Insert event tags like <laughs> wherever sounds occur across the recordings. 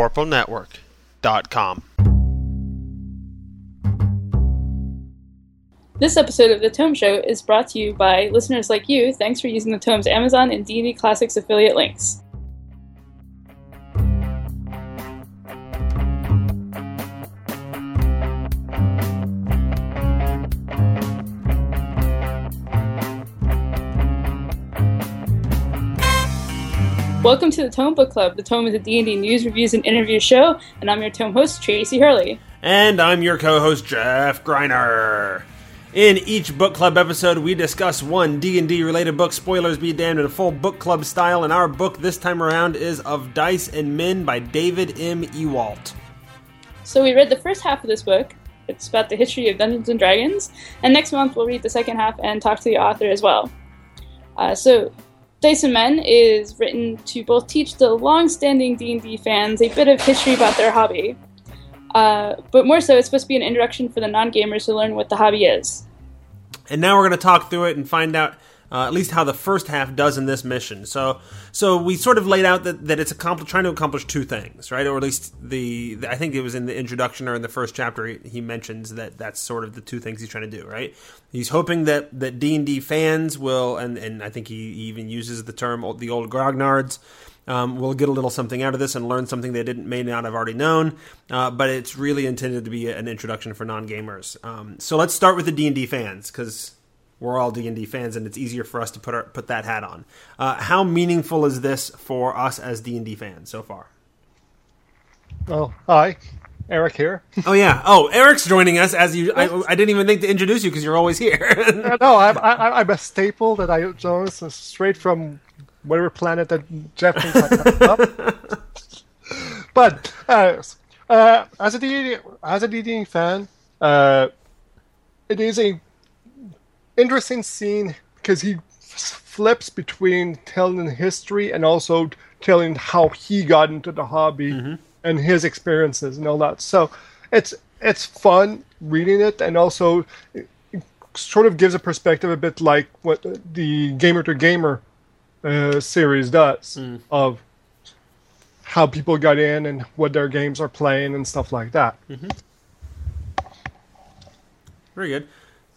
thevorpalnetwork.com. This episode of The Tome Show is brought to you by listeners like you. Thanks for using the Tome's Amazon and D&D Classics affiliate links. Welcome to the Tome Book Club. The Tome is a D&D news, reviews, and interview show, and I'm your Tome host, Tracy Hurley. And I'm your co-host Jeff Greiner. In each book club episode, we discuss one D&D related book. Spoilers be damned in a full book club style, and our book this time around is Of Dice and Men by David M. Ewalt. So we read the first half of this book. It's about the history of Dungeons and Dragons, and next month we'll read the second half and talk to the author as well. Uh, so Dice and Men is written to both teach the long-standing D&D fans a bit of history about their hobby, uh, but more so, it's supposed to be an introduction for the non-gamers to learn what the hobby is. And now we're going to talk through it and find out uh, at least how the first half does in this mission. So, so we sort of laid out that, that it's accompli- trying to accomplish two things, right? Or at least the, the I think it was in the introduction or in the first chapter he, he mentions that that's sort of the two things he's trying to do, right? He's hoping that that D and D fans will, and and I think he, even uses the term the old grognards. Um, will get a little something out of this and learn something they didn't may not have already known. Uh, but it's really intended to be an introduction for non gamers. Um, so let's start with the D and D fans because we're all D and D fans, and it's easier for us to put our, put that hat on. Uh, how meaningful is this for us as D and D fans so far? Oh, hi, Eric here. <laughs> oh yeah. Oh, Eric's joining us as you. I, I didn't even think to introduce you because you're always here. <laughs> uh, no, I'm, I, I'm a staple that I chose straight from whatever planet that Jeff thinks I up. <laughs> but uh, uh, as a D as a D fan, uh, it is a interesting scene because he flips between telling history and also telling how he got into the hobby mm-hmm. and his experiences and all that. So it's it's fun reading it and also it sort of gives a perspective a bit like what the Gamer to Gamer uh, series does mm. of how people got in and what their games are playing and stuff like that. Mm-hmm. Very good.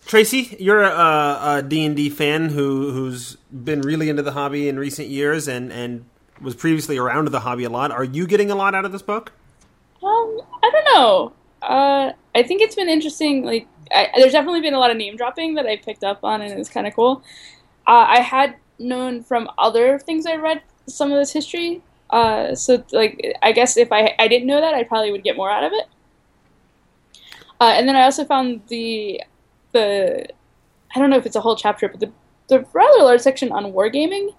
Tracy, you're a, a D&D fan who who's been really into the hobby in recent years and and was previously around the hobby a lot. Are you getting a lot out of this book? Um, I don't know. Uh, I think it's been interesting. Like, I, there's definitely been a lot of name dropping that I picked up on, and it's kind of cool. Uh, I had known from other things I read some of this history. Uh, so, like, I guess if I I didn't know that, I probably would get more out of it. Uh, and then I also found the the I don't know if it's a whole chapter, but the the rather large section on wargaming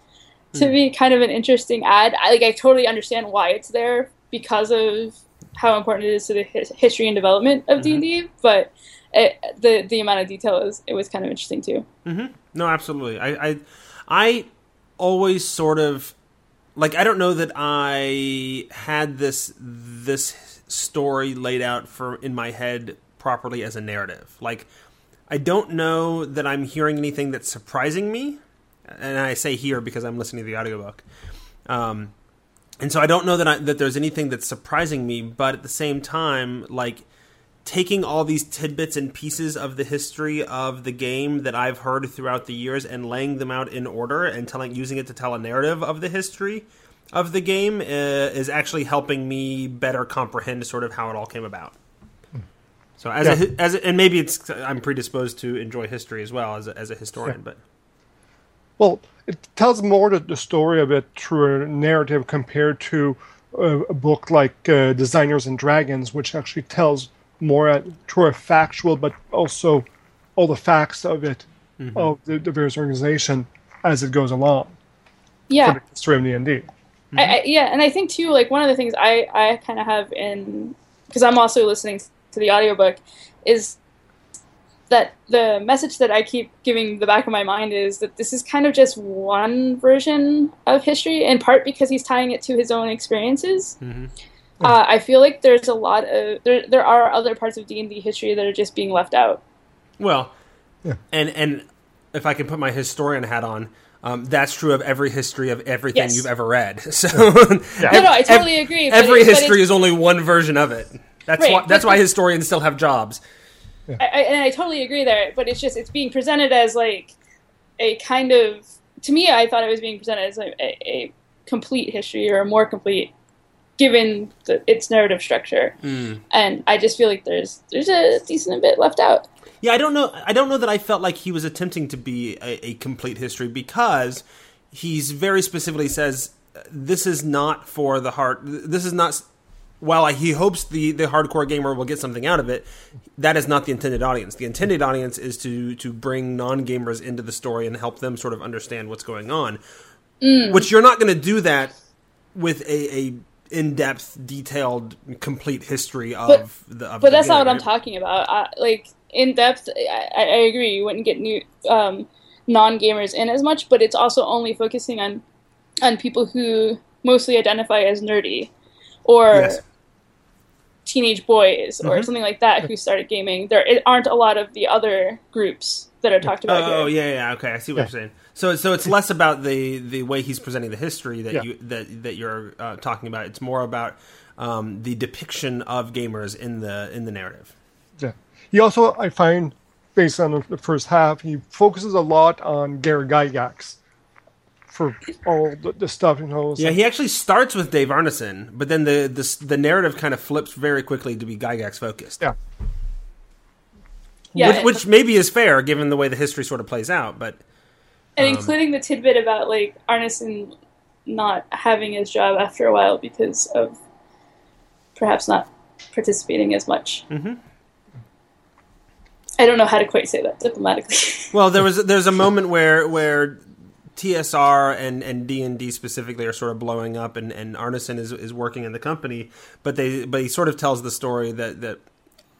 to hmm. be kind of an interesting ad. I, like I totally understand why it's there because of how important it is to the his, history and development of D and D, but it, the the amount of detail is it was kind of interesting too. Mm-hmm. No, absolutely. I, I I always sort of like I don't know that I had this this story laid out for in my head properly as a narrative. Like I don't know that I'm hearing anything that's surprising me, and I say here because I'm listening to the audiobook. Um, and so I don't know that I, that there's anything that's surprising me, but at the same time, like taking all these tidbits and pieces of the history of the game that I've heard throughout the years and laying them out in order and telling using it to tell a narrative of the history of the game uh, is actually helping me better comprehend sort of how it all came about. So as yeah. a, as a, and maybe it's I'm predisposed to enjoy history as well as a, as a historian, yeah. but well, it tells more the, the story of it through a narrative compared to a, a book like uh, Designers and Dragons, which actually tells more at, through a factual, but also all the facts of it mm-hmm. of the, the, various organization as it goes along. Yeah, for the history of D and D. Yeah, and I think too, like one of the things I I kind of have in because I'm also listening to the audiobook is that the message that I keep giving the back of my mind is that this is kind of just one version of history, in part because he's tying it to his own experiences. Mm-hmm. Uh, I feel like there's a lot of there. There are other parts of D and D history that are just being left out. Well, yeah. and and if I can put my historian hat on, Um, that's true of every history of everything Yes. you've ever read. <laughs> So No, no, I totally agree. every it- history is only one version of it. That's Right, why. That's why historians still have jobs. I, I, and I totally agree there, but it's just it's being presented as like a kind of to me, I thought it was being presented as like a, a complete history or a more complete, given the, its narrative structure. Hmm. And I just feel like there's there's a decent bit left out. Yeah, I don't know. I don't know that I felt like he was attempting to be a, a complete history because he's very specifically says uh, this is not for the heart. This is not. While he hopes the the hardcore gamer will get something out of it, that is not the intended audience. The intended audience is to to bring non gamers into the story and help them sort of understand what's going on. Which you're not going to do that with a, a in depth, detailed, complete history of But- the. Of But the that's not game, what I'm talking about. I, like in depth, I, I I agree. You wouldn't get new um, non gamers in as much, but it's also only focusing on on people who mostly identify as nerdy or Yes. teenage boys or Mhm. something like that who started gaming. There it aren't a lot of the other groups that are talked about Oh here. yeah, yeah, okay. I see what Yeah. you're saying. So, so it's less about the the way he's presenting the history that Yeah. you that that you're uh, talking about. It's more about um, the depiction of gamers in the in the narrative. Yeah. He also, I find, based on the- the first half, he focuses a lot on Gary Gygax for all the, the stuff, you know. Yeah, he actually starts with Dave Arneson, but then the the, the narrative kind of flips very quickly to be Gygax focused, yeah. Yeah, which, which maybe is fair given the way the history sort of plays out. But and um, including the tidbit about like Arneson not having his job after a while because of perhaps not participating as much. Mhm. I don't know how to quite say that diplomatically. Well, there was there's a moment where where TSR and and D and D specifically are sort of blowing up, and and Arneson is is working in the company, but they but he sort of tells the story that that.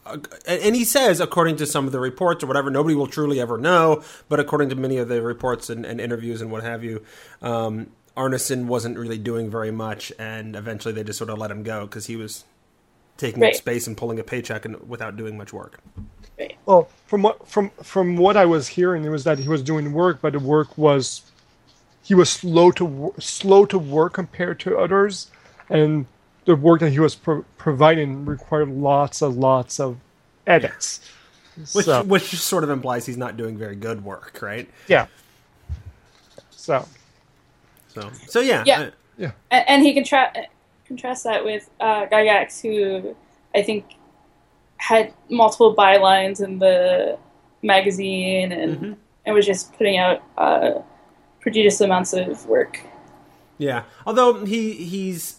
uh, And and he says, according to some of the reports or whatever, nobody will truly ever know. But according to many of the reports and, and interviews and what have you, um, Arneson wasn't really doing very much, and eventually they just sort of let him go because he was taking up space and pulling a paycheck and without doing much work. right. Well, from what from from what I was hearing, it was that he was doing work, but the work was he was slow to slow to work compared to others, and the work that he was pro- providing required lots and lots of edits. Which So, which just sort of implies he's not doing very good work, right? yeah. So So so yeah, Yeah. uh, yeah, And, and he contra- contrasts that with uh, Gygax, who I think had multiple bylines in the magazine and Mhm. and was just putting out uh, prodigious amounts of work. yeah. Although he he's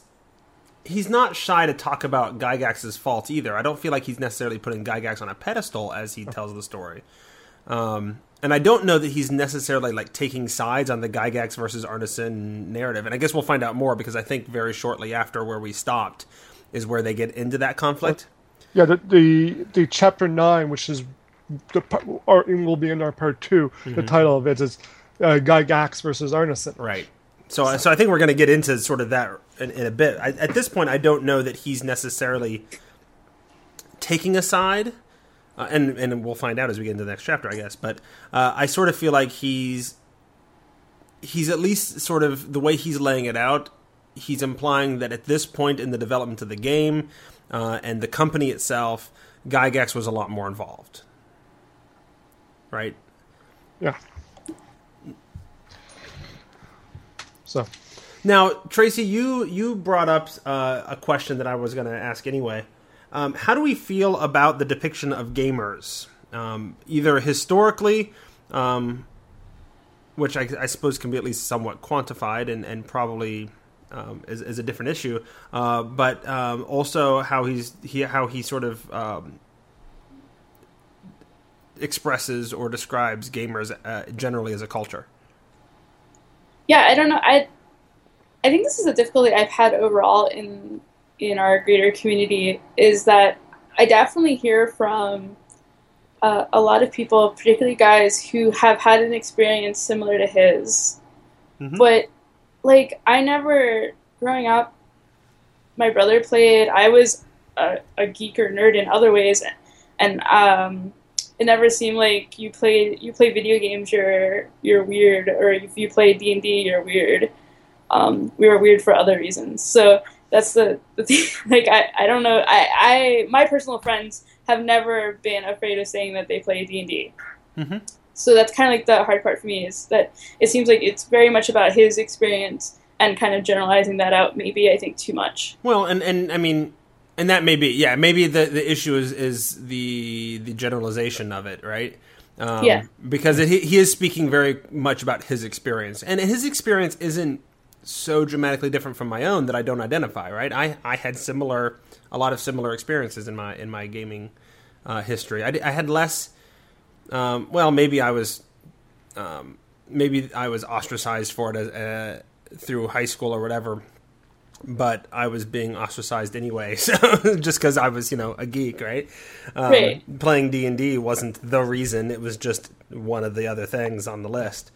he's not shy to talk about Gygax's faults either. I don't feel like he's necessarily putting Gygax on a pedestal as he tells the story. Um, and I don't know that he's necessarily like taking sides on the Gygax versus Arneson narrative. And I guess we'll find out more because I think very shortly after where we stopped is where they get into that conflict. yeah. The the, the chapter nine, which is the part- or will be in our part 2 The title of it is uh, Gygax versus Arneson. Right. So, so I think we're going to get into sort of that in, in a bit. I, at this point, I don't know that he's necessarily taking a side, uh, and and we'll find out as we get into the next chapter, I guess. But uh, I sort of feel like he's he's at least sort of the way he's laying it out. He's implying that at this point in the development of the game uh, and the company itself, Gygax was a lot more involved. Right. Yeah. So Now, Tracy, you you brought up uh, a question that I was going to ask anyway. Um, how do we feel about the depiction of gamers, um, either historically, um, which I, I suppose can be at least somewhat quantified and and probably um, is, is a different issue, uh, but um, also how he's he how he sort of um, expresses or describes gamers uh, generally as a culture. Yeah, I don't know. I I think this is a difficulty I've had overall in in our greater community is that I definitely hear from uh, a lot of people, particularly guys who have had an experience similar to his, Mhm. but like I never growing up. My brother played. I was a, a geek or nerd in other ways, and um, it never seemed like you play you play video games you're you're weird or if you play D and D you're weird. Um, we were weird for other reasons. So that's the, the thing. <laughs> Like I, I don't know. I, I my personal friends have never been afraid of saying that they play D and D. Mhm. So that's kind of like the hard part for me is that it seems like it's very much about his experience and kind of generalizing that out. Maybe I think too much. Well, and and I mean, and that may be yeah, maybe the the issue is is the the generalization of it, right? Um, Yeah. Because it, he he is speaking very much about his experience, and his experience isn't so dramatically different from my own that I don't identify. Right? I I had similar a lot of similar experiences in my in my gaming uh, history. I, I had less. Um, well, maybe I was um, maybe I was ostracized for it as, uh, through high school or whatever. But I was being ostracized anyway, <laughs> so just because I was, you know, a geek, right? Um, Right. Playing D and D wasn't the reason; it was just one of the other things on the list,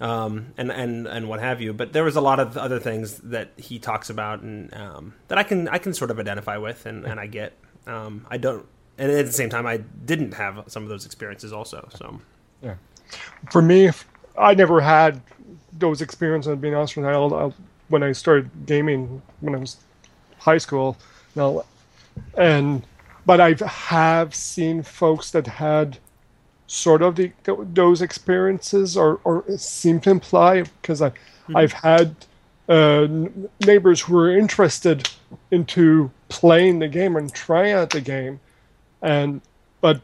um, and and and what have you. But there was a lot of other things that he talks about, and um, that I can I can sort of identify with, and, and I get. Um, I don't, and at the same time, I didn't have some of those experiences also. So Yeah. For me, I never had those experiences of being honest. When I started gaming when I was high school, now, and but I have seen folks that had sort of the, those experiences, or or seem to imply because I I've had uh, neighbors who were interested into playing the game and trying out the game, and but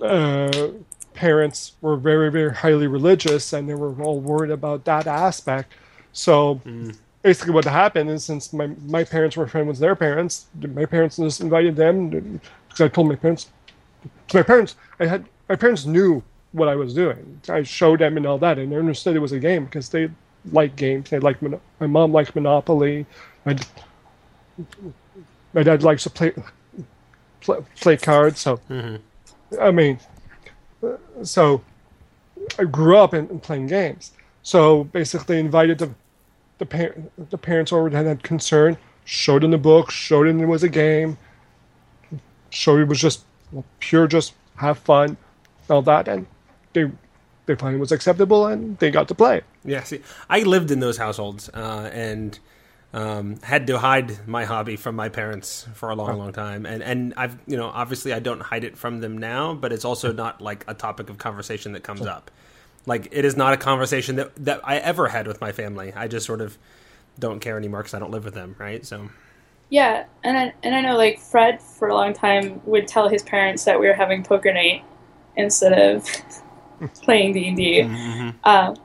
uh, parents were very, very highly religious and they were all worried about that aspect. So basically, what happened is since my, my parents were friends with their parents, my parents just invited them because I told my parents. My parents, I had my parents knew what I was doing. I showed them and all that, and they understood it was a game because they like games. They like my mom liked Monopoly. My, my dad likes to play play, play cards. So mm-hmm. I mean, so I grew up in, in playing games. So basically, invited the the, par- the parents that had concern, showed them the book, showed them it was a game, showed it was just pure, just have fun, all that, and they they found it was acceptable and they got to play. Yeah, see, I lived in those households uh, and um, had to hide my hobby from my parents for a long, long time. And and I've you know obviously I don't hide it from them now, but it's also not like a topic of conversation that comes up. Like it is not a conversation that that I ever had with my family. I just sort of don't care anymore because I don't live with them, right? So Yeah, and I, and I know like Fred for a long time would tell his parents that we were having poker night instead of <laughs> playing D and D. Um,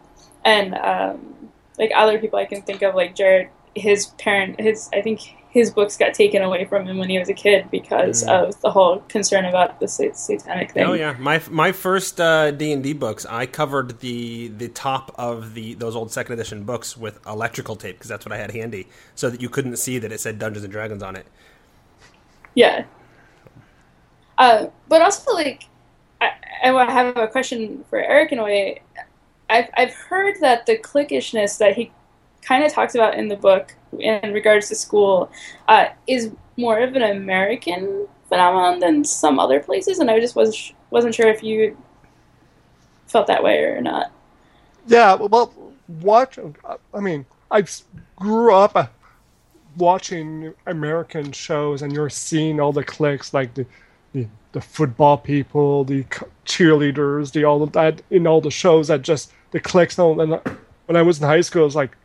and um, like other people I can think of, like Jared, his parent, his I think his books got taken away from him when he was a kid because of the whole concern about the sa- satanic thing. Oh yeah, my my first D and D books, I covered the the top of the those old second edition books with electrical tape because that's what I had handy, so that you couldn't see that it said Dungeons and Dragons on it. Yeah. Uh, but also, like, I, I have a question for Eric in a way. I've, I've heard that the cliquishness that he kind of talks about in the book in regards to school uh, is more of an American phenomenon than some other places, and I just was, wasn't sure if you felt that way or not. Yeah, well, watch. I mean, I grew up uh, watching American shows, and you're seeing all the cliques, like the the, the football people, the cheerleaders, the all of that in all the shows. That just the cliques. And when I was in high school, it was like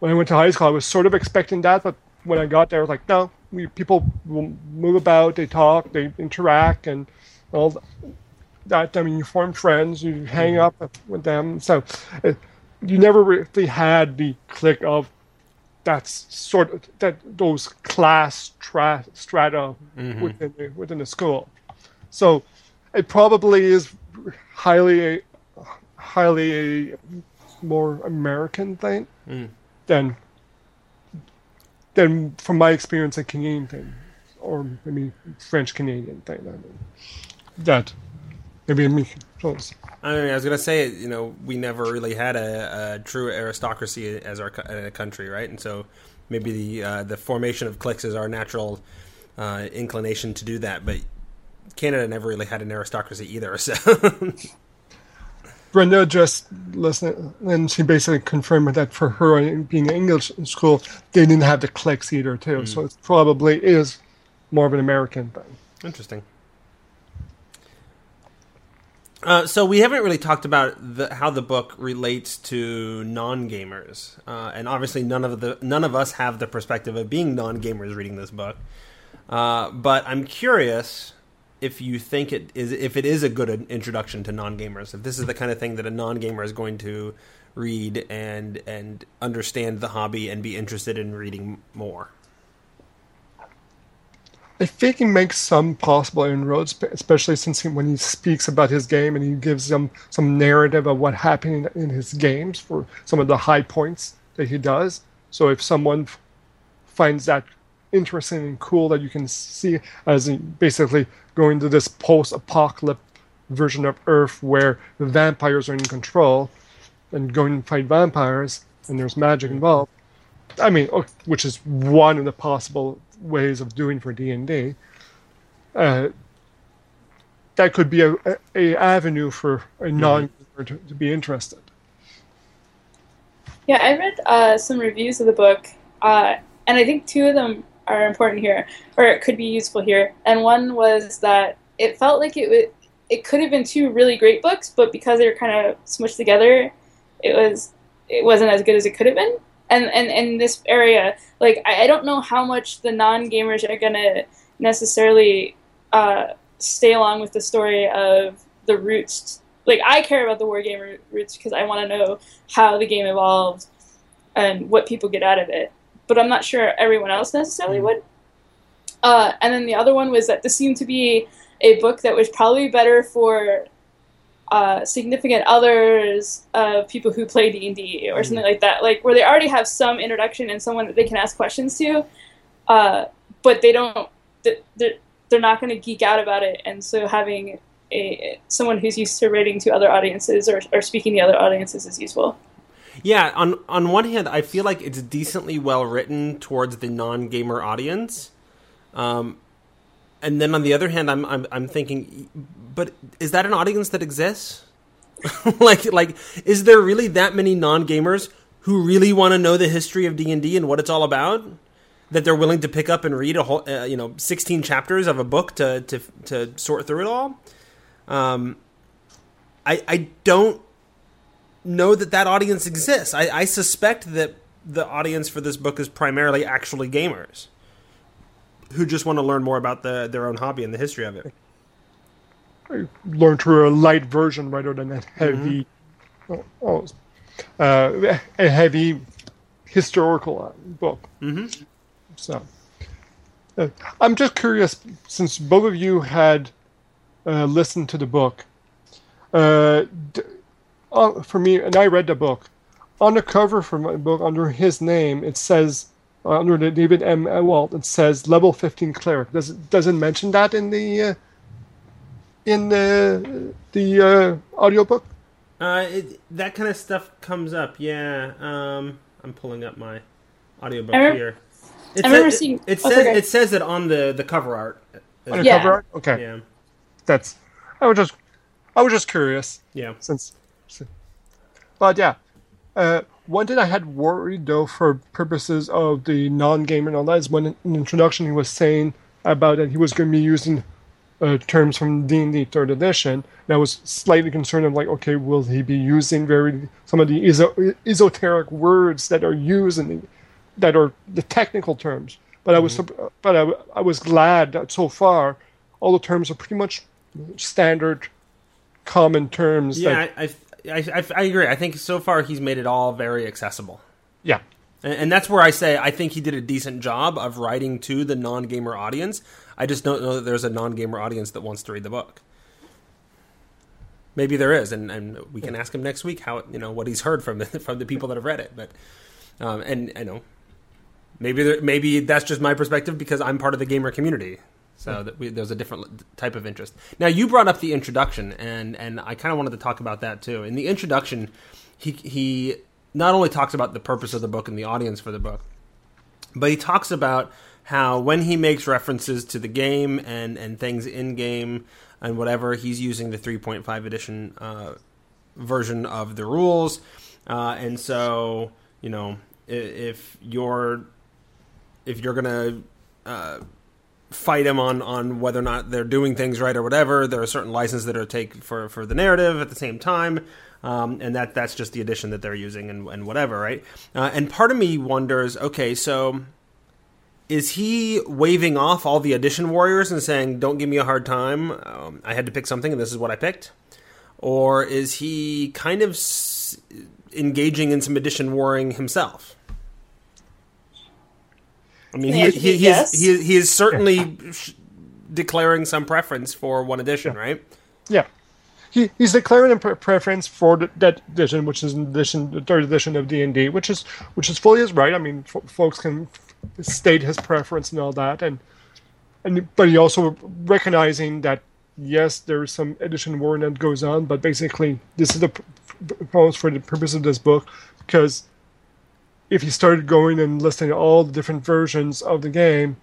when I went to high school, I was sort of expecting that, but when I got there, I was like, no, we, people will move about, they talk, they interact, and all that. I mean, you form friends, you hang up with them. So uh, you never really had the click of that's sort of that those class tra- strata within the, within the school. So it probably is highly highly a more American thing than than from my experience a Canadian thing, or maybe French Canadian thing. I mean, that maybe me. close. I mean, I was gonna say, you know, we never really had a, a true aristocracy as our co- a country, right? And so maybe the uh, the formation of cliques is our natural uh, inclination to do that. But Canada never really had an aristocracy either. <laughs> So Brenda just listened, and she basically confirmed that for her being an English school, they didn't have the cliques either, too. So it probably is more of an American thing. interesting. Uh, so we haven't really talked about the, how the book relates to non-gamers, uh, and obviously none of the none of us have the perspective of being non-gamers reading this book. Uh, but I'm curious if you think it is if it is a good introduction to non-gamers. If this is the kind of thing that a non-gamer is going to read and and understand the hobby and be interested in reading more. I think he makes some possible inroads, especially since he, when he speaks about his game and he gives them some narrative of what happened in, in his games for some of the high points that he does. So if someone finds that interesting and cool, that you can see as basically going to this post-apocalypse version of Earth where the vampires are in control and going to fight vampires and there's magic involved. I mean, which is one of the possible ways of doing for D and D. Uh, that could be a, a, a avenue for a non to, to be interested. Yeah, I read uh, some reviews of the book, uh, and I think two of them are important here, or it could be useful here. And one was that it felt like it would, it could have been two really great books, but because they were kind of smushed together, it was it wasn't as good as it could have been. And and in this area, like I, I don't know how much the non gamers are gonna necessarily uh, stay along with the story of the roots. Like I care about the wargamer roots because I want to know how the game evolved and what people get out of it. But I'm not sure everyone else necessarily would. Uh, and then the other one was that this seemed to be a book that was probably better for uh, significant others of people who play D and D or something like that, like where they already have some introduction and someone that they can ask questions to, uh, but they don't. They're, they're not going to geek out about it, and so having a someone who's used to writing to other audiences or, or speaking to other audiences is useful. Yeah, on on one hand, I feel like it's decently well written towards the non gamer audience. Um, and then on the other hand, I'm I'm I'm thinking, but is that an audience that exists? <laughs> like like is there really that many non gamers who really want to know the history of D and D and what it's all about? That they're willing to pick up and read a whole, uh, you know, sixteen chapters of a book to to to sort through it all. Um, I I don't know that that audience exists. I, I suspect that the audience for this book is primarily actually gamers who just want to learn more about the their own hobby and the history of it. Learn through a light version rather than a heavy, oh, oh, uh, a heavy historical uh, book. Mm-hmm. So, uh, I'm just curious, since both of you had uh, listened to the book. Uh, d- uh, for me, and I read the book. On the cover for my book, under his name, it says uh, under the David M. Ewalt, it says level 15 cleric. Does it doesn't mention that in the uh, in the the uh, audiobook? Uh, it, that kind of stuff comes up. Yeah, um, I'm pulling up my audiobook I remember- here. It I remember says- seeing- It, it oh, says okay. it says it on the the cover art. On the Yeah. cover art? Okay, Yeah, that's. I was just I was just curious. yeah. since, but yeah, uh, one thing I had worried though for purposes of the non-gamer and all that is when in the introduction he was saying about that he was going to be using uh, terms from D&D third edition. And I was slightly concerned of like, okay, will he be using very some of the eso- esoteric words that are used in the, that are the technical terms? But I was, sup- but I, I was glad that so far all the terms are pretty much standard, common terms. that, Yeah, I, I, I, I agree. I think so far he's made it all very accessible. yeah. And, and that's where I say I think he did a decent job of writing to the non gamer audience. I just don't know that there's a non gamer audience that wants to read the book. Maybe there is, and, and we can ask him next week how you know what he's heard from the, <laughs> from the people that have read it. But um, and I know maybe there, maybe that's just my perspective because I'm part of the gamer community. So that we, there's a different type of interest. Now you brought up the introduction, and and I kind of wanted to talk about that too. In the introduction, he he not only talks about the purpose of the book and the audience for the book, but he talks about how when he makes references to the game and and things in game and whatever, he's using the 3.5 edition uh, version of the rules, uh, and so you know if you're if you're gonna uh, fight him on on whether or not they're doing things right or whatever, there are certain licenses that are take for for the narrative at the same time. Um, and that that's just the edition that they're using and, and whatever, right? Uh, and part of me wonders, okay, so is he waving off all the edition warriors and saying, "Don't give me a hard time. Um, I had to pick something, and this is what I picked," or is he kind of s- engaging in some edition warring himself? I mean, he, Yeah, he, he, is, he, he is certainly sh- <laughs> declaring some preference for one edition, right? Yeah. He, he's declaring a pre- preference for the, that edition, which is an edition, the third edition of D and D, which is which is fully his right. I mean, f- folks can state his preference and all that, and and but he also recognizing that yes, there is some edition war that goes on, but basically this is the p- p- for the purpose of this book because if he started going and listening to all the different versions of the game,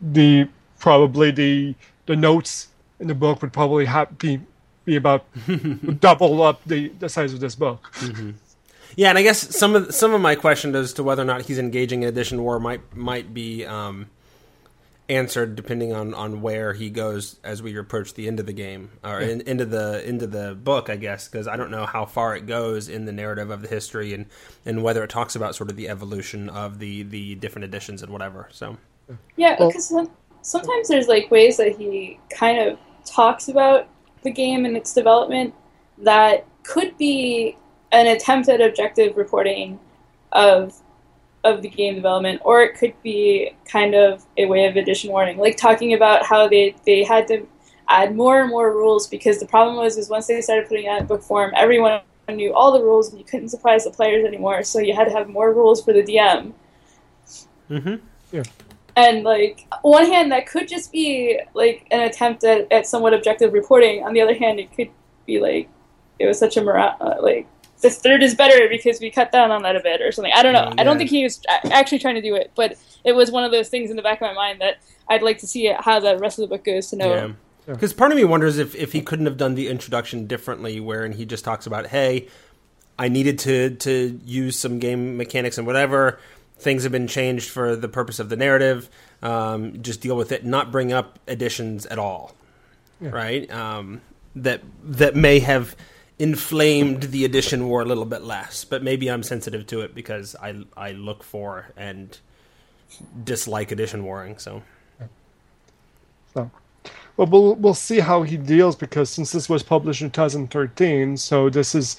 the probably the the notes in the book would probably have be be about <laughs> double up the the size of this book. Yeah, and I guess some of some of my question as to whether or not he's engaging in edition war might might be um, answered depending on, on where he goes as we approach the end of the game or in, into the into the book, I guess, because I don't know how far it goes in the narrative of the history and, and whether it talks about sort of the evolution of the, the different editions and whatever. So Yeah, Well- because sometimes there's like ways that he kind of talks about the game and its development that could be an attempt at objective reporting of of the game development, or it could be kind of a way of edition warning, like talking about how they they had to add more and more rules because the problem was is once they started putting out book form, everyone knew all the rules and you couldn't surprise the players anymore, so you had to have more rules for the DM. mm-hmm. And like one hand, that could just be like an attempt at, at somewhat objective reporting. On the other hand, it could be like it was such a mora- uh, like the third is better because we cut down on that a bit or something. I don't know. Oh, I don't think he was actually trying to do it, but it was one of those things in the back of my mind that I'd like to see how the rest of the book goes to know. Yeah. Because part of me wonders if, if he couldn't have done the introduction differently, wherein he just talks about, hey, I needed to, to use some game mechanics and whatever. Things have been changed for the purpose of the narrative. Um, just deal with it, not bring up additions at all, right? Um, that that may have inflamed the edition war a little bit less, but maybe I'm sensitive to it because I I look for and dislike edition warring. So So, well, we'll we'll see how he deals because since this was published in 2013, so this is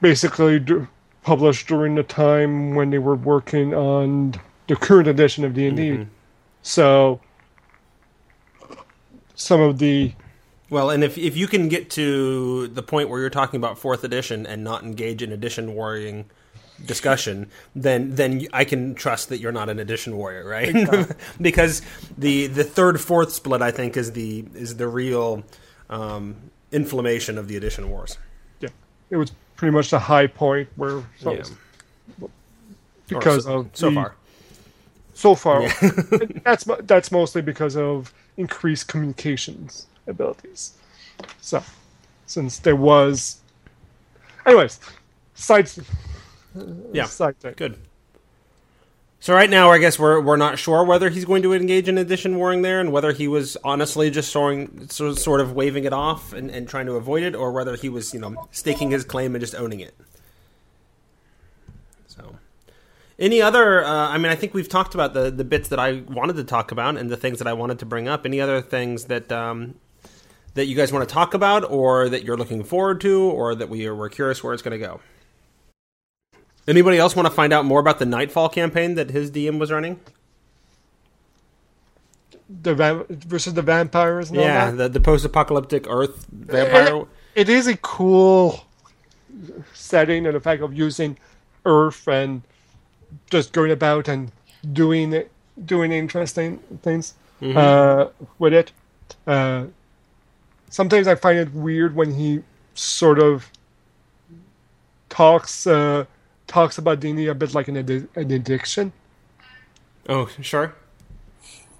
basically d- published during the time when they were working on the current edition of D and D. Mm-hmm. So some of the Well, and if if you can get to the point where you're talking about fourth edition and not engage in edition warring discussion, then then I can trust that you're not an edition warrior, right? <laughs> because the the third fourth split, I think, is the is the real um, inflammation of the edition wars. yeah, it was pretty much the high point where so, Yeah. Because so, of so the- far, so far Yeah. <laughs> that's that's mostly because of increased communications abilities. So, since there was, anyways, side yeah, side good. So right now, I guess we're we're not sure whether he's going to engage in addition warring there, and whether he was honestly just soaring, so, sort of waving it off and, and trying to avoid it, or whether he was, you know, staking his claim and just owning it. So, any other? Uh, I mean, I think we've talked about the the bits that I wanted to talk about and the things that I wanted to bring up. Any other things that um, that you guys want to talk about, or that you're looking forward to, or that we are we're curious where it's going to go? Anybody else want to find out more about the Nightfall campaign that his DM was running? The va- versus the vampires. And yeah, all that. the, the post-apocalyptic Earth vampire. it is a cool setting, and the fact of using Earth and just going about and doing it, doing interesting things uh, with it. Uh, sometimes I find it weird when he sort of talks uh, talks about D&D a bit like an, addi- an addiction. Oh, sure.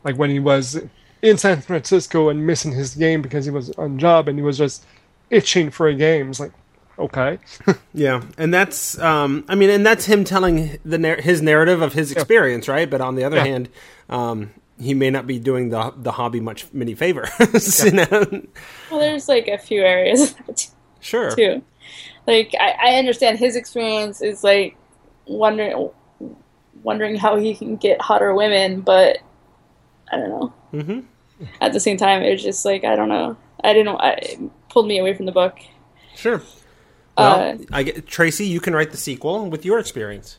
Like when he was in San Francisco and missing his game because he was on job and he was just itching for a game. It's like, okay. <laughs> Yeah, and that's um, I mean, and that's him telling the his narrative of his experience, right? But on the other Yeah. hand, um, he may not be doing the the hobby much many favors. <laughs> you know? Well, there's like a few areas Sure. too. Like I, I understand his experience is like wondering wondering how he can get hotter women, but I don't know. hmm At the same time, it's just like I don't know. I didn't. I, it pulled me away from the book. Sure. Well, Uh, I get Tracy. You can write the sequel with your experience.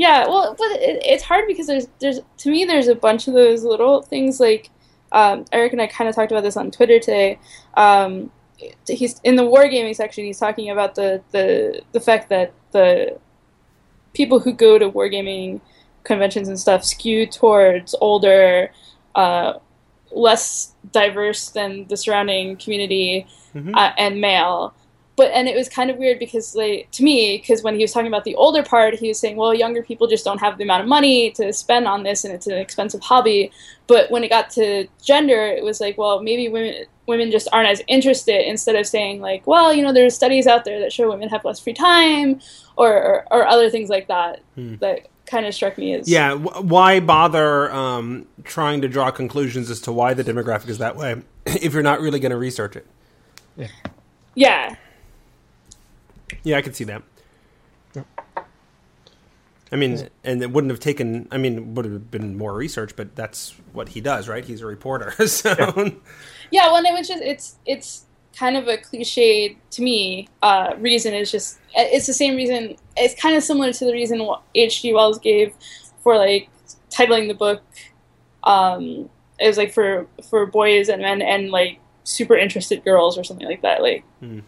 Yeah, well, but it, it's hard because there's there's to me there's a bunch of those little things like um, Eric and I kind of talked about this on Twitter today. Um, he's in the wargaming section. He's talking about the the the fact that the people who go to wargaming conventions and stuff skew towards older, uh, less diverse than the surrounding community, Mhm. uh, and male. But and it was kind of weird because like to me because when he was talking about the older part he was saying well younger people just don't have the amount of money to spend on this and it's an expensive hobby but when it got to gender it was like well maybe women women just aren't as interested instead of saying like well you know there's studies out there that show women have less free time or or, or other things like that that kind of struck me as Yeah. W- why bother um, trying to draw conclusions as to why the demographic is that way <clears throat> if you're not really going to research it? yeah Yeah, I can see that. Yep. I mean, and it wouldn't have taken. I mean, would have been more research, but that's what he does, right? He's a reporter, <laughs> so Yeah, well, and it was just it's it's kind of a cliche to me. Uh, reason is just it's the same reason. It's kind of similar to the reason H.G. Wells gave for like titling the book. Um, it was like for for boys and men and like super interested girls or something like that. Like Hmm.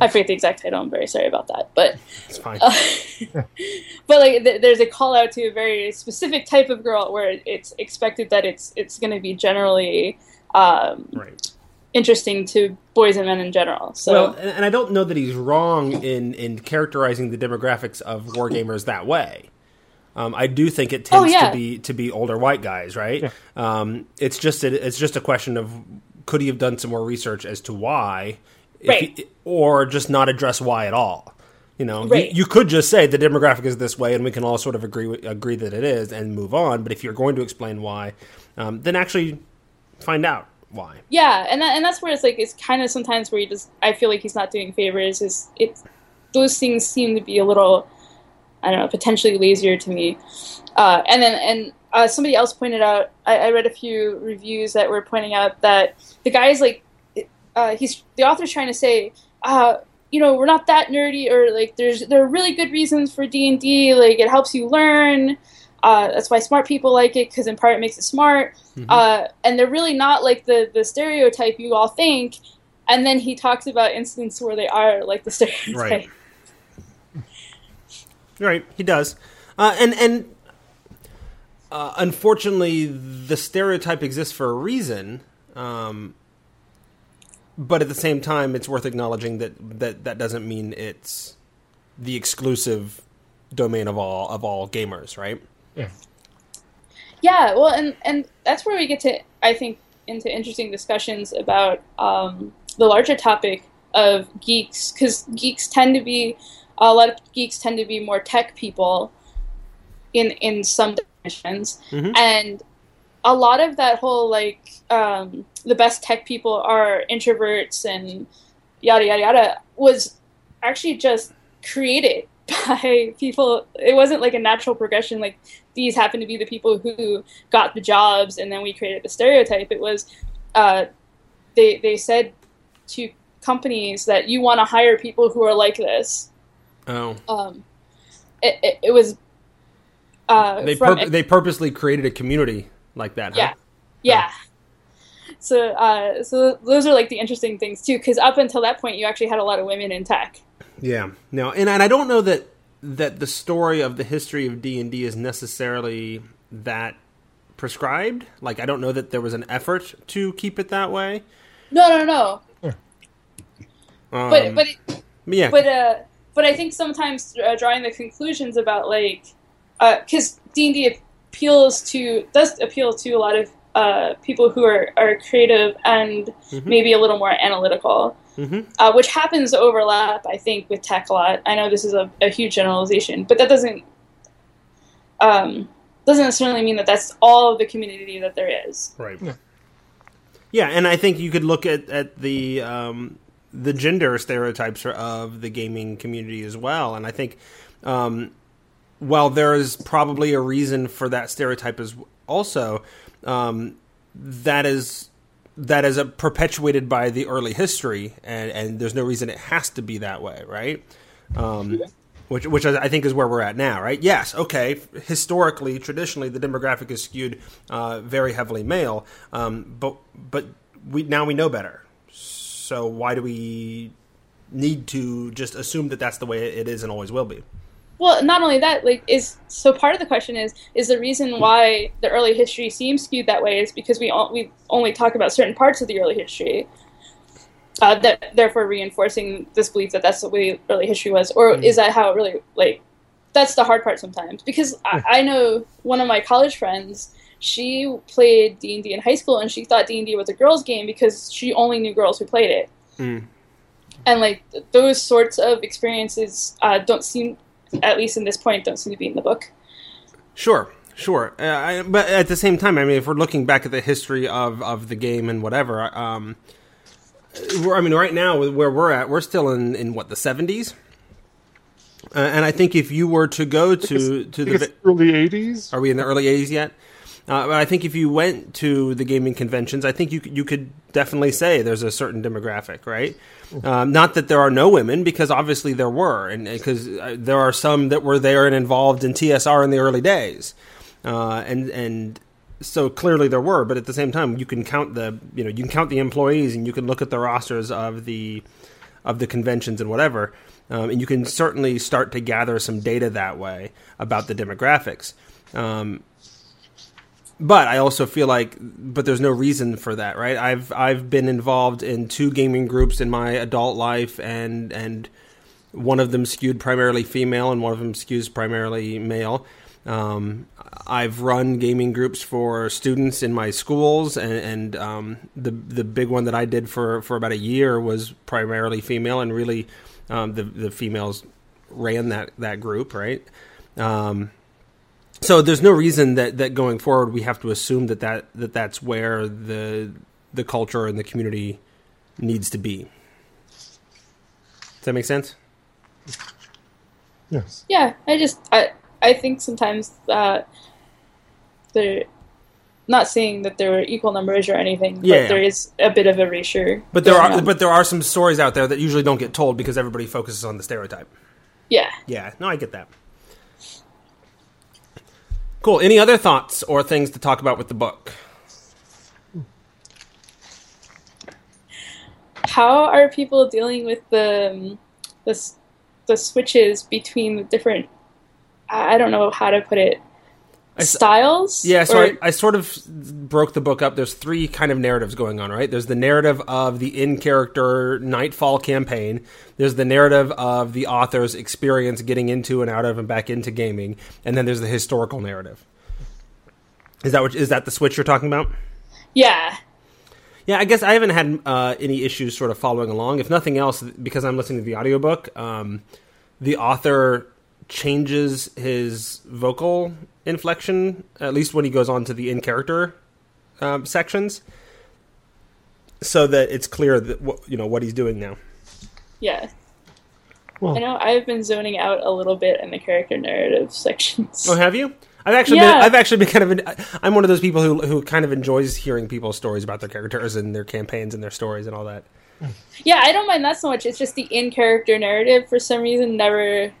I forget the exact title. I'm very sorry about that, but it's fine. uh, <laughs> <laughs> but like th- there's a call out to a very specific type of girl where it's expected that it's it's going to be generally um, right. interesting to boys and men in general. So Well, and, and I don't know that he's wrong in in characterizing the demographics of wargamers <laughs> that way. Um, I do think it tends Oh, yeah. to be to be older white guys, right? Yeah. Um, it's just a, it's just a question of could he have done some more research as to why, if Right. he- or just not address why at all. You know, Right. you, you could just say the demographic is this way, and we can all sort of agree agree that it is, and move on. But if you're going to explain why, um, then actually find out why. yeah, and that, and that's where it's like it's kind of sometimes where you just I feel like he's not doing favors. Is it those things seem to be a little I don't know potentially lazier to me. Uh, and then and uh, somebody else pointed out I, I read a few reviews that were pointing out that the guy's like uh, he's the author's trying to say uh, you know we're not that nerdy or like there's there are really good reasons for D and D like it helps you learn. Uh, that's why smart people like it because in part it makes it smart. Uh, and they're really not like the the stereotype you all think. And then he talks about instances where they are like the <laughs> stereotype. Right. Right, he does, uh, and and uh, unfortunately, the stereotype exists for a reason. Um, but at the same time, it's worth acknowledging that that that doesn't mean it's the exclusive domain of all of all gamers, right? Yeah. Yeah, well, and and that's where we get to I think into interesting discussions about um, the larger topic of geeks because geeks tend to be a lot of geeks tend to be more tech people in in some dimensions Mhm. and a lot of that whole like um, the best tech people are introverts and yada yada yada was actually just created <laughs> by people. It wasn't like a natural progression like these happen to be the people who got the jobs and then we created the stereotype. It was uh, they they said to companies that you want to hire people who are like this. Oh, um, it, it, it was uh, they purp- they purposely created a community like that. yeah Huh? yeah so uh, so those are like the interesting things too because up until that point you actually had a lot of women in tech Yeah. No, and and I don't know that that the story of the history of D and D is necessarily that prescribed. Like, I don't know that there was an effort to keep it that way. no no no Um, but but it, yeah, but uh but I think sometimes uh, drawing the conclusions about like because D and D appeals to does appeal to a lot of uh, people who are, are creative and Mhm. maybe a little more analytical, hmm uh, which happens to overlap, I think, with tech a lot. I know this is a, a huge generalization, but that doesn't um, doesn't necessarily mean that that's all of the community that there is. Right. Yeah. Yeah, and I think you could look at at the um, the gender stereotypes of the gaming community as well, and I think um, while there is probably a reason for that stereotype as also, um, that is that is a perpetuated by the early history, and and there's no reason it has to be that way, right? Um, which which I think is where we're at now, right? Yes, okay. Historically, traditionally, the demographic is skewed uh, very heavily male, um, but but we now we know better. So why do we need to just assume that that's the way it is and always will be? Well, not only that, like is so part of the question is is the reason why the early history seems skewed that way is because we o- we only talk about certain parts of the early history. Uh, that therefore reinforcing this belief that that's the way early history was, or is that how it really like? That's the hard part sometimes because I, I know one of my college friends. She played D and D in high school, and she thought D and D was a girls' game because she only knew girls who played it. Mm. And like th- those sorts of experiences uh, don't seem, at least in this point, don't seem to be in the book. Sure, sure. Uh, I, but at the same time, I mean, if we're looking back at the history of, of the game and whatever, um, we're, I mean, right now where we're at, we're still in, in what the seventies, uh, and I think if you were to go to to the it's early 80s. Are we in the early 80s yet? Uh, but I think if you went to the gaming conventions, I think you you could definitely say there's a certain demographic, right? Um, not that there are no women, because obviously there were, and because uh, there are some that were there and involved in TSR in the early days, uh, and and so clearly there were. But at the same time, you can count the you know you can count the employees, and you can look at the rosters of the of the conventions and whatever, um, and you can certainly start to gather some data that way about the demographics. Um, but I also feel like, but there's no reason for that, right? I've I've been involved in two gaming groups in my adult life, and and one of them skewed primarily female, and one of them skews primarily male. Um, I've run gaming groups for students in my schools, and, and um, the the big one that I did for, for about a year was primarily female, and really um, the the females ran that that group, right? Um, so there's no reason that, that going forward we have to assume that, that that that's where the the culture and the community needs to be. Does that make sense? Yes. Yeah, I just I I think sometimes uh, they're not saying that there were equal numbers or anything, but Yeah. there is a bit of erasure. But there are on. but there are some stories out there that usually don't get told because everybody focuses on the stereotype. yeah. Yeah, no, I get that. Cool. Any other thoughts or things to talk about with the book? How are people dealing with the um, the the switches between the different? I I don't know how to put it. Styles. Yeah, so I, I sort of broke the book up. There's three kind of narratives going on, right? There's the narrative of the in character Nightfall campaign. There's the narrative of the author's experience getting into and out of and back into gaming, and then there's the historical narrative. Is that what is that the switch you're talking about? yeah. Yeah, I guess I haven't had uh, any issues sort of following along. If nothing else, because I'm listening to the audiobook, um, the author changes his vocal inflection, at least when he goes on to the in character um, sections, so that it's clear that what, you know what he's doing now. Yeah. Well- I know I've been zoning out a little bit in the character narrative <laughs> sections. Oh, have you? I've actually Yeah. been, I've actually been kind of I'm one of those people who who kind of enjoys hearing people's stories about their characters and their campaigns and their stories and all that. Yeah, I don't mind that so much. It's just the in character narrative for some reason never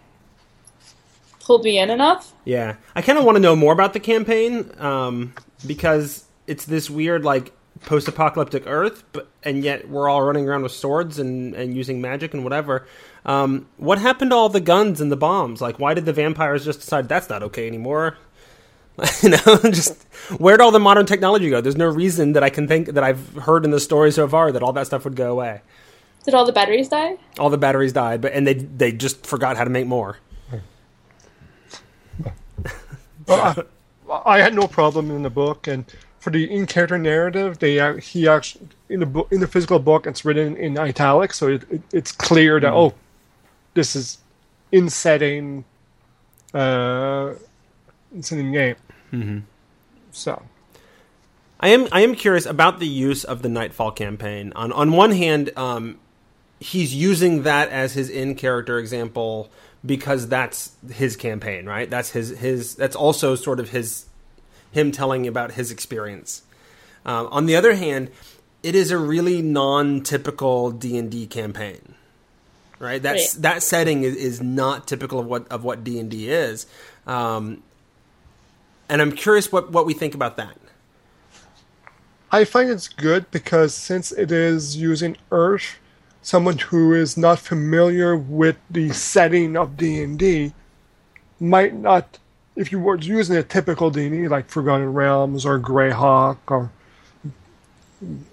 pulled me in enough. Yeah, I kind of want to know more about the campaign um, because it's this weird like post-apocalyptic Earth, but and yet we're all running around with swords and and using magic and whatever. Um, what happened to all the guns and the bombs? Like, why did the vampires just decide that's not okay anymore? <laughs> you know, <laughs> just where'd all the modern technology go? There's no reason that I can think that I've heard in the story so far that all that stuff would go away. Did all the batteries die? All the batteries died, but and they they just forgot how to make more. Well, I, I had no problem in the book, and for the in-character narrative, they he actually in the book in the physical book, it's written in italics, so it, it, it's clear that oh, this is in setting, uh, it's in game. Mm-hmm. So I am I am curious about the use of the Nightfall campaign. On on one hand, um, he's using that as his in character example because that's his campaign, right? That's his his that's also sort of his him telling about his experience. Um, on the other hand, it is a really non-typical D and D campaign, right? That's Right. that setting is, is not typical of what of what D and D is, um, and I'm curious what what we think about that. I find it's good because since it is using Earth, someone who is not familiar with the setting of D and D might not. If you were using a typical D and D like Forgotten Realms or Greyhawk or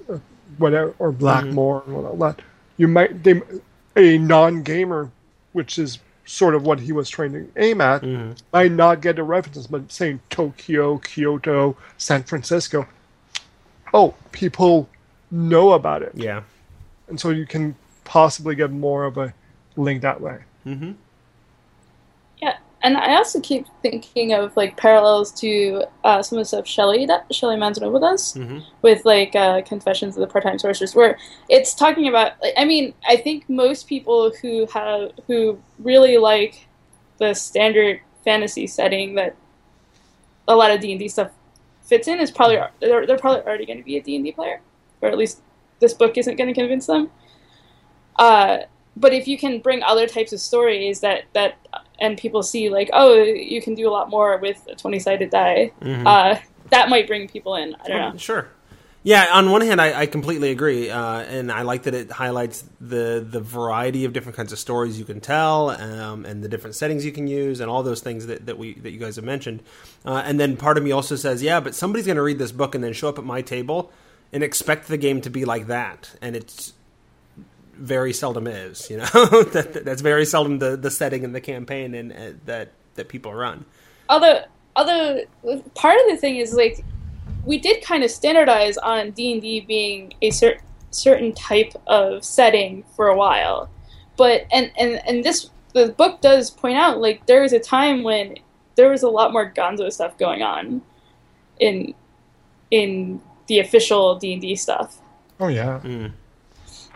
uh, whatever or Blackmoor and all that, you might they a non-gamer, which is sort of what he was trying to aim at, might not get the references. But saying Tokyo, Kyoto, San Francisco, oh, people know about it, Yeah. And so you can possibly get more of a link that way. Yeah, and I also keep thinking of like parallels to uh, some of the stuff Shelley that Shelley Mazzanoble does Mhm. with like uh, Confessions of the Part-Time Sorceress, where it's talking about. Like, I mean, I think most people who have who really like the standard fantasy setting that a lot of D and D stuff fits in is probably they're, they're probably already going to be a D and D player, or at least this book isn't going to convince them. Uh, but if you can bring other types of stories that that and people see like oh you can do a lot more with a 20 sided die uh, that might bring people in i don't know Sure. Yeah, on one hand, I, I completely agree, uh, and I like that it highlights the the variety of different kinds of stories you can tell, um, and the different settings you can use, and all those things that, that we that you guys have mentioned. Uh, and then part of me also says, yeah, but somebody's going to read this book and then show up at my table and expect the game to be like that, and it's very seldom is. You know, <laughs> that, that's very seldom the, the setting and the campaign and uh, that that people run. although although part of the thing is like we did kind of standardize on d&d being a cer- certain type of setting for a while but and, and and this the book does point out like there was a time when there was a lot more gonzo stuff going on in in the official d&d stuff Oh yeah. Mm.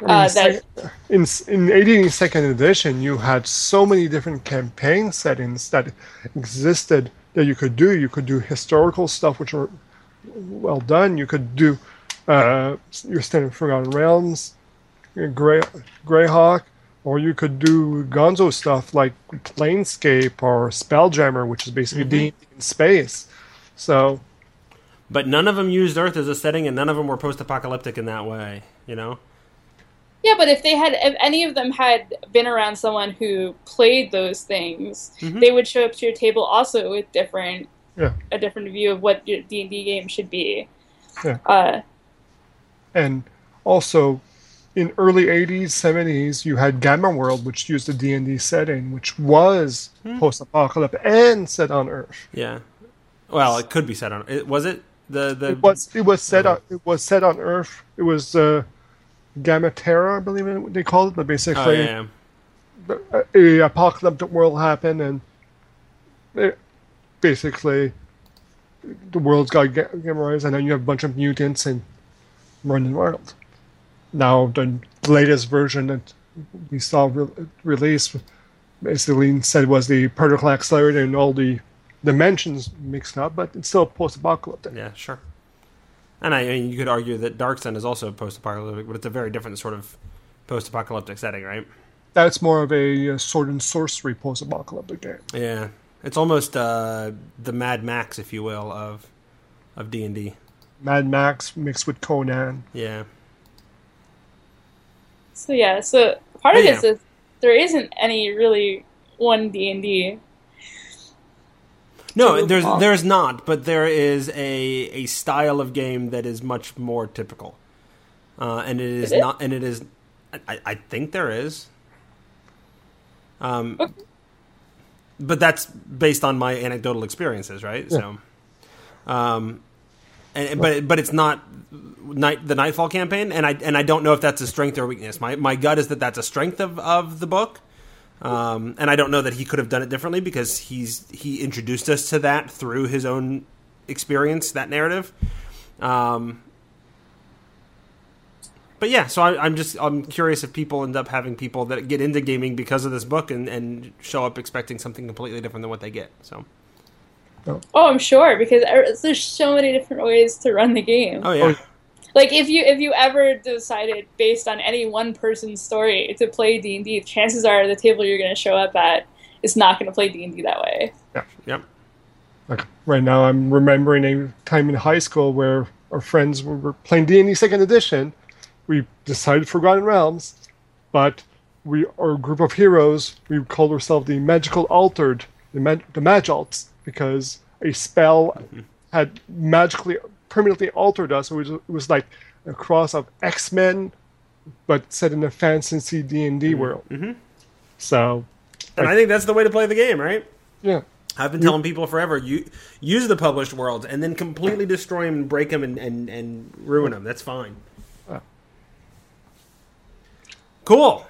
Uh, in, that- sec- in s- in 82nd edition, you had so many different campaign settings that existed that you could do. You could do historical stuff, which are well done. You could do uh, your standard Forgotten Realms, your Grey Greyhawk, or you could do Gonzo stuff like Planescape or Spelljammer, which is basically D&D in space. So But none of them used Earth as a setting, and none of them were post-apocalyptic in that way. You know. Yeah, but if they had, if any of them had been around someone who played those things, Mhm. they would show up to your table also with different, Yeah. a different view of what your D and D game should be. Yeah. Uh, and also in early 80s 70s you had gamma world which used a d&d setting which was post-apocalyptic and set on earth Yeah. Well, it could be set on. It, was it the the? it was it was set Uh-huh. on it was set on earth it was uh, gamma terra i believe it- they called it but Oh, basically yeah, yeah. a, a apocalyptic world happened and it, basically the world's got ga- gamma rays and then you have a bunch of mutants and running wild. now the latest version that we saw re- released basically said was the particle accelerator and all the dimensions mixed up but it's still post-apocalyptic Yeah, sure. And I, I mean, you could argue that Dark Sun is also post-apocalyptic, but it's a very different sort of post-apocalyptic setting, right? that's more of a uh, sword and sorcery post-apocalyptic game Yeah, it's almost uh, the Mad Max, if you will, of of D and D. mad max mixed with conan Yeah, so yeah, so part of Yeah. this is there isn't any really one D and D. no, there's on. there's not, but there is a a style of game that is much more typical, uh, and it is it? not, and it is. I, I think there is. Um, Okay. but that's based on my anecdotal experiences, right? So, um, and, but but it's not night the Nightfall campaign, and I and I don't know if that's a strength or weakness. My my gut is that that's a strength of of the book. Um, and I don't know that he could have done it differently because he's he introduced us to that through his own experience, that narrative. Um, but yeah, so I, I'm just I'm curious if people end up having people that get into gaming because of this book and, and show up expecting something completely different than what they get. So Oh, I'm sure because er- there's so many different ways to run the game. oh yeah, Like if you if you ever decided based on any one person's story to play D and D, chances are the table you're going to show up at is not going to play D and D that way. Yeah. Yep. Like right now, I'm remembering a time in high school where our friends were, were playing D&D Second Edition. We decided Forgotten Realms, but we are a group of heroes. We called ourselves the Magical Altered, the Mag- the Magalts, because a spell mm-hmm. had magically permanently altered us. It was, it was like a cross of X Men, but set in a fantasy D and D world. So And I think that's the way to play the game, right? yeah. I've been telling people forever: you use the published worlds and then completely destroy them and break them and, and, and ruin them. That's fine. Ah. Cool.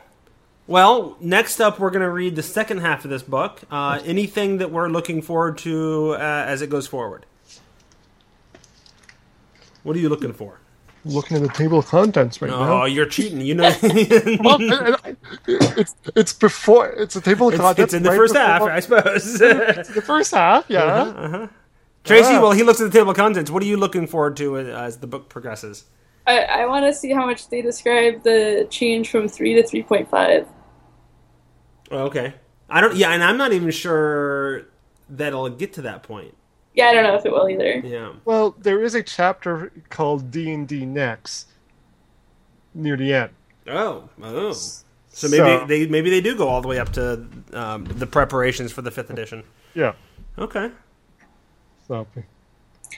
Well, next up, we're going to read the second half of this book. Uh, anything that we're looking forward to uh, as it goes forward? What are you looking for? Looking at the table of contents right now. Oh, you're cheating. You know, <laughs> well, and I- it's it's before it's a table of it's, contents. it's in the right first before- half, I suppose. <laughs> The first half, yeah. Uh huh. Tracy, Yeah. well, he looks at the table of contents. What are you looking forward to uh, as the book progresses? I, I want to see how much they describe the change from three to three point five. Oh, okay. I don't. Yeah, and I'm not even sure that I'll get to that point. Yeah, I don't know if it will either. Yeah. Well, there is a chapter called D and D Next near the end. Oh. Oh. So maybe So- they maybe they do go all the way up to um, the preparations for the fifth edition. Yeah. Okay. So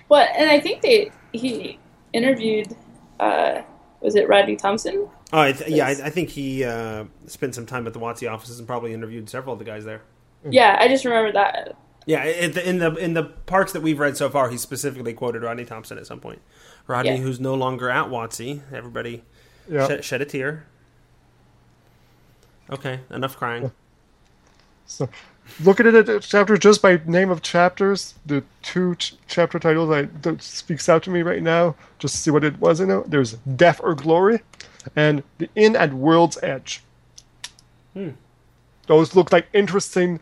Well, and I think they he interviewed. Uh, was it Rodney Thompson? Oh, I th- yeah. I, I think he uh, spent some time at the WotC offices and probably interviewed several of the guys there. Yeah, I just remember that. Yeah, in the in the, in the parts that we've read so far, he specifically quoted Rodney Thompson at some point. Rodney, Yeah. who's no longer at WotC. Everybody yeah. shed, shed a tear. Okay, enough crying. So looking at it chapter just by name of chapters, the two ch- chapter titles that, that speaks out to me right now, just to see what it was in it. There's Death or Glory, and The Inn at World's Edge. Hmm. Those look like interesting If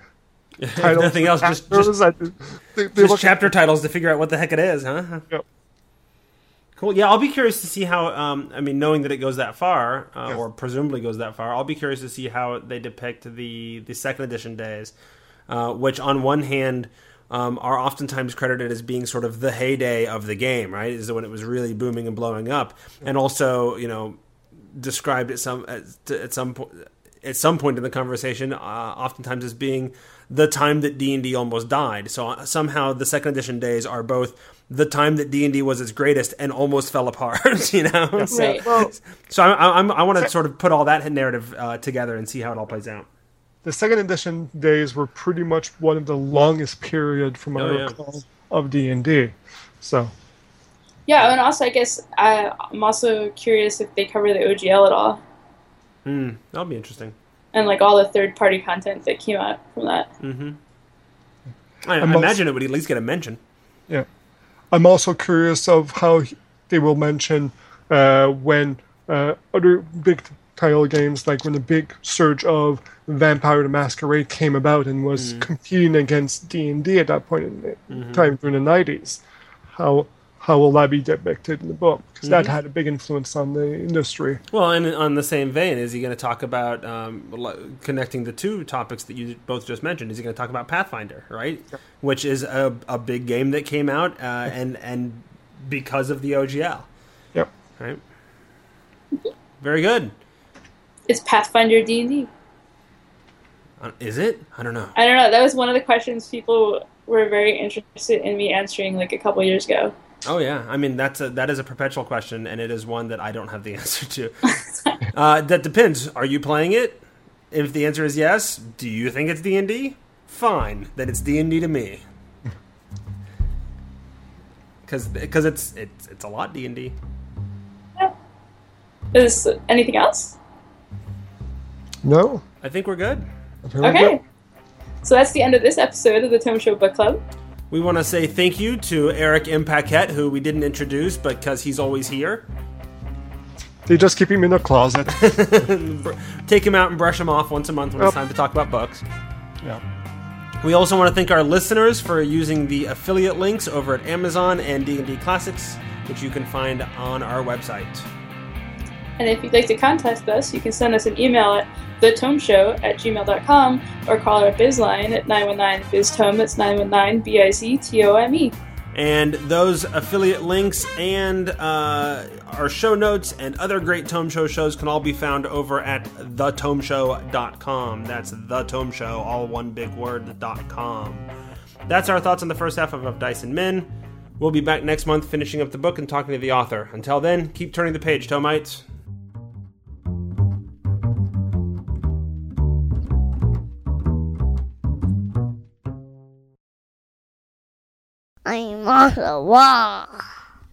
<laughs> titles. nothing else, just, just, I- they, they just chapter titles to figure out what the heck it is, huh? Yep. Cool. Yeah, I'll be curious to see how. Um, I mean, knowing that it goes that far, uh, Yes. or presumably goes that far, I'll be curious to see how they depict the the second edition days, uh, which on one hand. Um, are oftentimes credited as being sort of the heyday of the game, right? Is when it was really booming and blowing up, and also, you know, described at some at, at some point at some point in the conversation, uh, oftentimes as being the time that D and D almost died. So uh, somehow the second edition days are both the time that D and D was its greatest and almost <laughs> fell apart. <laughs> You know, so, Well, so I, I'm, I want to sort of put all that narrative uh, together and see how it all plays out. the second edition days were pretty much one of the longest period from what Oh, I yeah. recall of D and D. So Yeah, and also I guess I, I'm also curious if they cover the OGL at all, Hmm, that'll be interesting. and like all the third party content that came out from that. Mm-hmm. I, I I'm also- imagine it would at least get a mention. Yeah. I'm also curious of how they will mention uh, when uh, other big title games, like when the big surge of Vampire the Masquerade came about and was competing against D and D at that point in the time during the 90s. How how will that be depicted in the book? Because that had a big influence on the industry. Well, and on the same vein, is he going to talk about um, connecting the two topics that you both just mentioned? Is he going to talk about Pathfinder, right? Which is a, a big game that came out, uh, and and because of the OGL, Yep. right? Very good. It's Pathfinder D and D. Uh, is it? I don't know. I don't know. That was one of the questions people were very interested in me answering like a couple years ago. Oh yeah, I mean that's a that is a perpetual question, and it is one that I don't have the <laughs> answer to. <laughs> uh, that depends. Are you playing it? If the answer is yes, do you think it's D and D? fine. Then it's D and D to me. <laughs> Because because it's it's it's a lot D and D. Is anything else? No. I think we're good. I think we're Okay. good. So that's the end of this episode of the Tome Show Book Club. We want to say thank you to Eric M. Paquette, who we didn't introduce because he's always here. They just keep him in a closet. <laughs> Take him out and brush him off once a month when it's time to talk about books. yeah. We also want to thank our listeners for using the affiliate links over at Amazon and D&D Classics, which you can find on our website. And if you'd like to contact us, you can send us an email at thetomeshow at gmail.com or call our biz line at 919-BIZ-TOME. That's 919-B-I-Z-T-O-M-E. And those affiliate links and uh, our show notes and other great Tome Show shows can all be found over at thetomeshow.com. That's the Tome Show, all one big word, dot .com. That's our thoughts on the first half of, of Dice and Men. We'll be back next month finishing up the book and talking to the author. Until then, keep turning the page, Tomites. I'm on the wall.